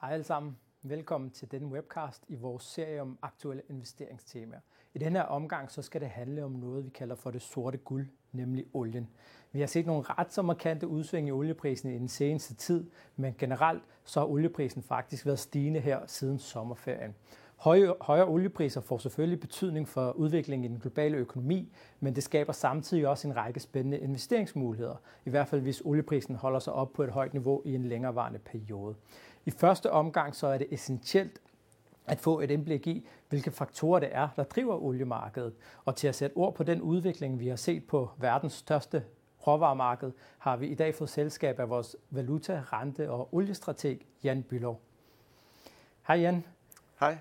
Hej alle sammen. Velkommen til denne webcast i vores serie om aktuelle investeringstemaer. I denne her omgang så skal det handle om noget, vi kalder for det sorte guld, nemlig olien. Vi har set nogle ret så markante udsving i olieprisen i den seneste tid, men generelt så har olieprisen faktisk været stigende her siden sommerferien. Høje, højere oliepriser får selvfølgelig betydning for udviklingen i den globale økonomi, men det skaber samtidig også en række spændende investeringsmuligheder, i hvert fald hvis olieprisen holder sig op på et højt niveau i en længerevarende periode. I første omgang så er det essentielt at få et indblik i, hvilke faktorer det er, der driver oliemarkedet. Og til at sætte ord på den udvikling, vi har set på verdens største råvaremarked, har vi i dag fået selskab af vores valuta, rente og oliestrateg Jan Bylov. Hej Jan. Hej.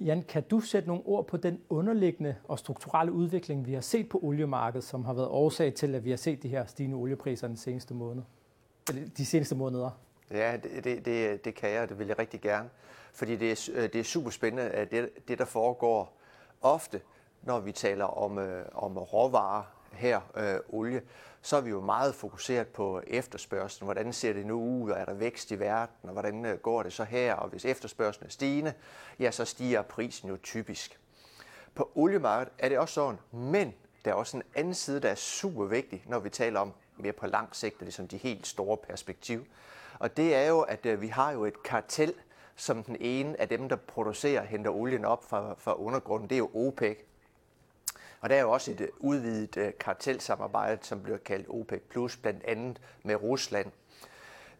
Jan, kan du sætte nogle ord på den underliggende og strukturelle udvikling, vi har set på oliemarkedet, som har været årsag til, at vi har set de her stigende oliepriser den seneste måned? De seneste måneder? Ja, det, det, det, det kan jeg, og det vil jeg rigtig gerne. Fordi det er, øh, det er super spændende, at det, det, der foregår ofte, når vi taler om, øh, om råvarer her, øh, olie, så er vi jo meget fokuseret på efterspørgselen. Hvordan ser det nu ud, og er der vækst i verden, og hvordan øh, går det så her? Og hvis efterspørgselen er stigende, ja, så stiger prisen jo typisk. På oliemarkedet er det også sådan, men der er også en anden side, der er super vigtig, når vi taler om mere på lang sigt, og ligesom de helt store perspektiv. Og det er jo, at øh, vi har jo et kartel, som den ene af dem, der producerer, henter olien op fra, fra undergrunden. Det er jo OPEC. Og der er jo også et øh, udvidet øh, kartelsamarbejde, som bliver kaldt OPEC+, Plus, blandt andet med Rusland.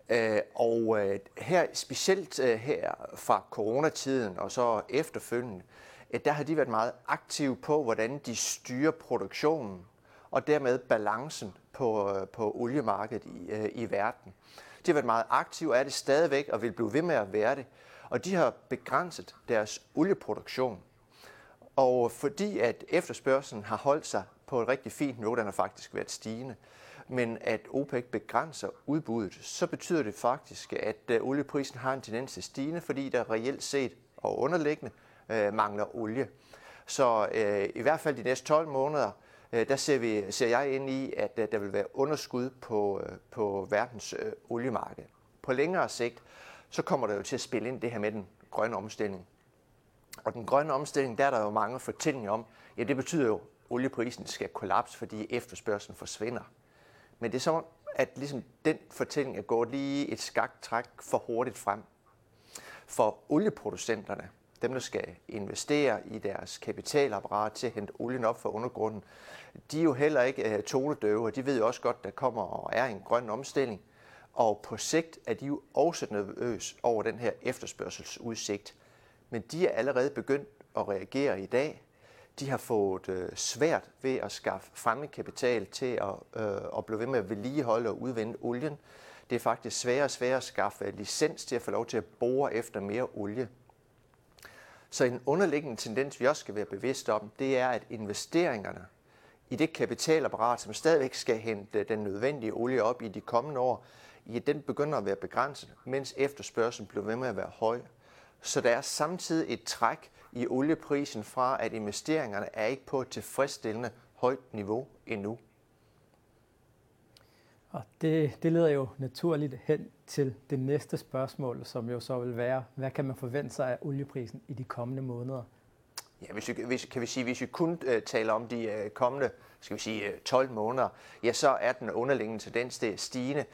Øh, og her, specielt her fra coronatiden og så efterfølgende, der har de været meget aktive på, hvordan de styrer produktionen og dermed balancen på, på oliemarkedet i, i verden. De har været meget aktive, er det stadigvæk og vil blive ved med at være det. Og de har begrænset deres olieproduktion. Og fordi at efterspørgselen har holdt sig på et rigtig fint niveau, den har faktisk været stigende, men at OPEC begrænser udbuddet, så betyder det faktisk, at øh, olieprisen har en tendens til stigende, fordi der reelt set og underliggende øh, mangler olie. Så øh, i hvert fald de næste 12 måneder, Øh, der ser, vi, ser jeg ind i, at øh, der vil være underskud på, øh, på verdens øh, oliemarked. På længere sigt, så kommer der jo til at spille ind det her med den grønne omstilling. Og den grønne omstilling, der er der jo mange fortællinger om, ja det betyder jo, at olieprisen skal kollapse, fordi efterspørgselen forsvinder. Men det er som at ligesom den fortælling er gået lige et skaktræk for hurtigt frem. For olieproducenterne, dem der skal investere i deres kapitalapparat til at hente olien op fra undergrunden, de er jo heller ikke uh, tonedøve, og de ved jo også godt, at der kommer og er en grøn omstilling. Og på sigt er de jo også nervøse over den her efterspørgselsudsigt. Men de er allerede begyndt at reagere i dag. De har fået øh, svært ved at skaffe fremmedkapital til at, øh, at blive ved med at vedligeholde og udvinde olien. Det er faktisk sværere og sværere at skaffe øh, licens til at få lov til at bore efter mere olie. Så en underliggende tendens, vi også skal være bevidste om, det er, at investeringerne i det kapitalapparat, som stadigvæk skal hente øh, den nødvendige olie op i de kommende år, i den begynder at være begrænset, mens efterspørgselen bliver ved med at være høj. Så der er samtidig et træk i olieprisen fra, at investeringerne er ikke på et tilfredsstillende højt niveau endnu. Og det, det leder jo naturligt hen til det næste spørgsmål, som jo så vil være, hvad kan man forvente sig af olieprisen i de kommende måneder? Ja, hvis vi, hvis, kan vi sige, hvis vi kun uh, taler om de uh, kommende skal vi sige, øh, 12 måneder, ja, så er den underliggende tendens det er stigende.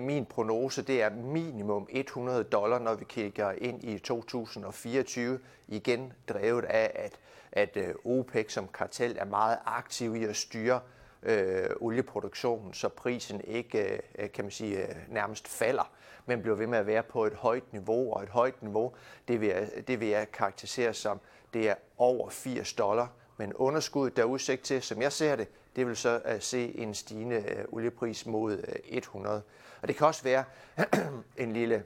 Min prognose det er minimum 100 dollar, når vi kigger ind i 2024, igen drevet af, at, at OPEC som kartel er meget aktiv i at styre øh, olieproduktionen, så prisen ikke øh, kan man sige, nærmest falder, men bliver ved med at være på et højt niveau, og et højt niveau, det vil jeg, det vil jeg karakterisere som, det er over 80 dollar, men underskuddet, der er udsigt til, som jeg ser det, det vil så uh, se en stigende uh, oliepris mod øh, uh, 100. Og det kan også være en lille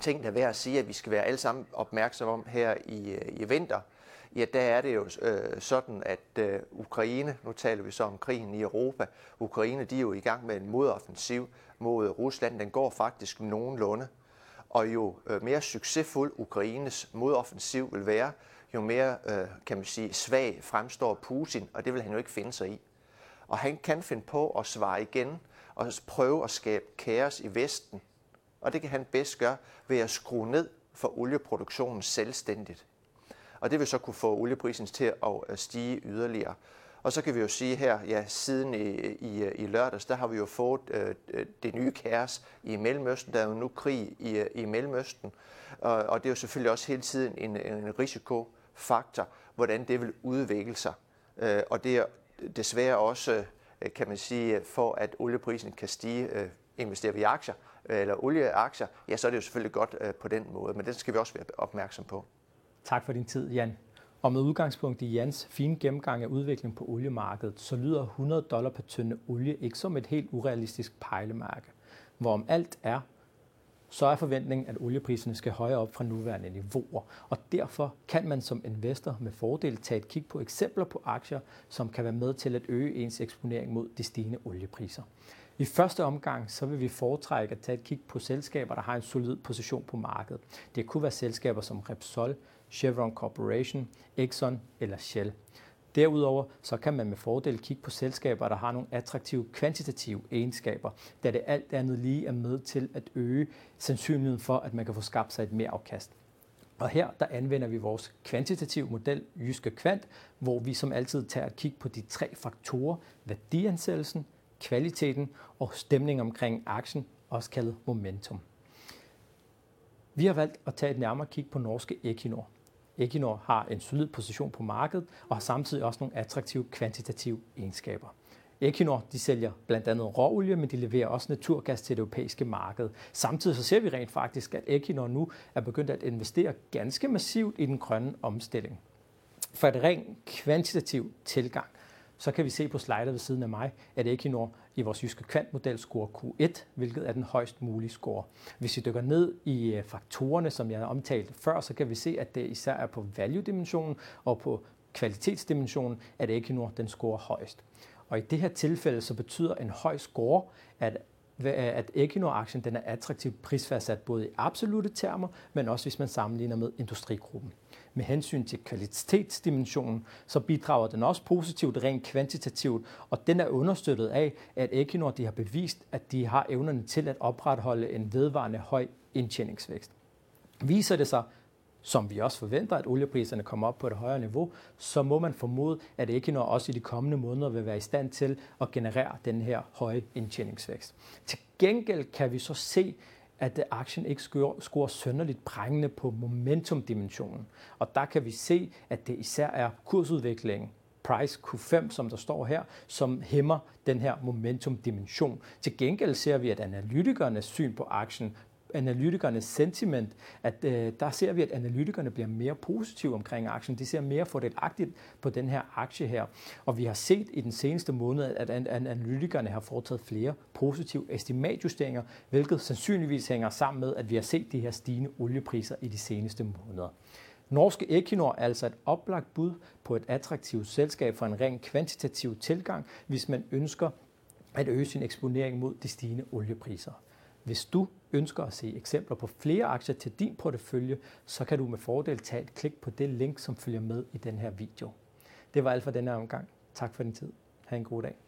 ting, der er værd at sige, at vi skal være alle sammen opmærksomme om her i, uh, i vinter, ja, der er det jo øh, sådan, at øh, Ukraine, nu taler vi så om krigen i Europa, Ukraine de er jo i gang med en modoffensiv mod Rusland. Den går faktisk nogenlunde. Og jo øh, mere succesfuld Ukraines modoffensiv vil være, jo mere, øh, kan man sige, svag fremstår Putin, og det vil han jo ikke finde sig i. Og han kan finde på at svare igen og prøve at skabe kaos i Vesten, og det kan han bedst gøre ved at skrue ned for olieproduktionen selvstændigt. Og det vil så kunne få olieprisen til at øh, stige yderligere. Og så kan vi jo sige her, ja, siden i, i, i lørdags, der har vi jo fået øh, øh det nye kaos i Mellemøsten. Der er jo nu krig i, øh, i Mellemøsten, og, og det er jo selvfølgelig også hele tiden en, en risiko faktor, hvordan det vil udvikle sig. Øh, og det er desværre også, øh, kan man sige, for at olieprisen kan stige, øh, investerer vi i aktier, eller olieaktier, ja, så er det jo selvfølgelig godt på den måde, men det skal vi også være opmærksom på. Tak for din tid, Jan. Og med udgangspunkt i Jans fine gennemgang af udviklingen på oliemarkedet, så lyder 100 dollar per tynde olie ikke som et helt urealistisk pejlemærke. Hvorom alt er, så er forventningen, at oliepriserne skal højere op fra nuværende niveauer. Og derfor kan man som investor med fordel tage et kig på eksempler på aktier, som kan være med til at øge ens eksponering mod de stigende oliepriser. I første omgang så vil vi foretrække at tage et kig på selskaber, der har en solid position på markedet. Det kunne være selskaber som Repsol, Chevron Corporation, Exxon eller Shell. Derudover så kan man med fordel kigge på selskaber, der har nogle attraktive kvantitative egenskaber, da det alt andet lige er med til at øge sandsynligheden for, at man kan få skabt sig et mere afkast. Og her der anvender vi vores kvantitative model, Jyske Kvant, hvor vi som altid tager et kig på de tre faktorer, værdiansættelsen, kvaliteten og stemning omkring aktien, også kaldet momentum. Vi har valgt at tage et nærmere kig på norske Equinor. Equinor har en solid position på markedet og har samtidig også nogle attraktive kvantitative egenskaber. Equinor de sælger blandt andet råolie, men de leverer også naturgas til det europæiske marked. Samtidig så ser vi rent faktisk, at Equinor nu er begyndt at investere ganske massivt i den grønne omstilling. For et rent kvantitativ tilgang, så kan vi se på slidet ved siden af mig, at Equinor i vores jyske kvantmodel score Q1, hvilket er den højst mulige score. Hvis vi dykker ned i øh, faktorerne, som jeg omtalte før, så kan vi se, at det især er på value-dimensionen og på kvalitetsdimensionen, at Equinor den scorer højst. Og i det her tilfælde så betyder en høj score, at at Equinor-aktien den er attraktivt prisfastsat både i absolute termer, men også hvis man sammenligner med industrigruppen med hensyn til kvalitetsdimensionen, så bidrager den også positivt rent kvantitativt, og den er understøttet af, at Equinor de har bevist, at de har evnerne til at opretholde en vedvarende høj indtjeningsvækst. Viser det sig, som vi også forventer, at oliepriserne kommer op på et højere niveau, så må man formode, at Equinor også i de kommende måneder vil være i stand til at generere den her høje indtjeningsvækst. Til gengæld kan vi så se, at aktien ikke scorer, sønderligt prængende på momentumdimensionen. Og der kan vi se, at det især er kursudviklingen, price Q5, som der står her, som hæmmer den her momentumdimension. Til gengæld ser vi, at analytikernes syn på aktien analytikernes sentiment, at øh, der ser vi, at analytikerne bliver mere positive omkring aktien. De ser mere fordelagtigt på den her aktie her. Og vi har set i den seneste måned, at analytikerne har foretaget flere positive estimatjusteringer, hvilket sandsynligvis hænger sammen med, at vi har set de her stigende oliepriser i de seneste måneder. Norske Equinor er altså et oplagt bud på et attraktivt selskab for en ren kvantitativ tilgang, hvis man ønsker at øge sin eksponering mod de stigende oliepriser. Hvis du ønsker at se eksempler på flere aktier til din portefølje, så kan du med fordel tage et klik på det link, som følger med i den her video. Det var alt for denne omgang. Tak for din tid. Ha' en god dag.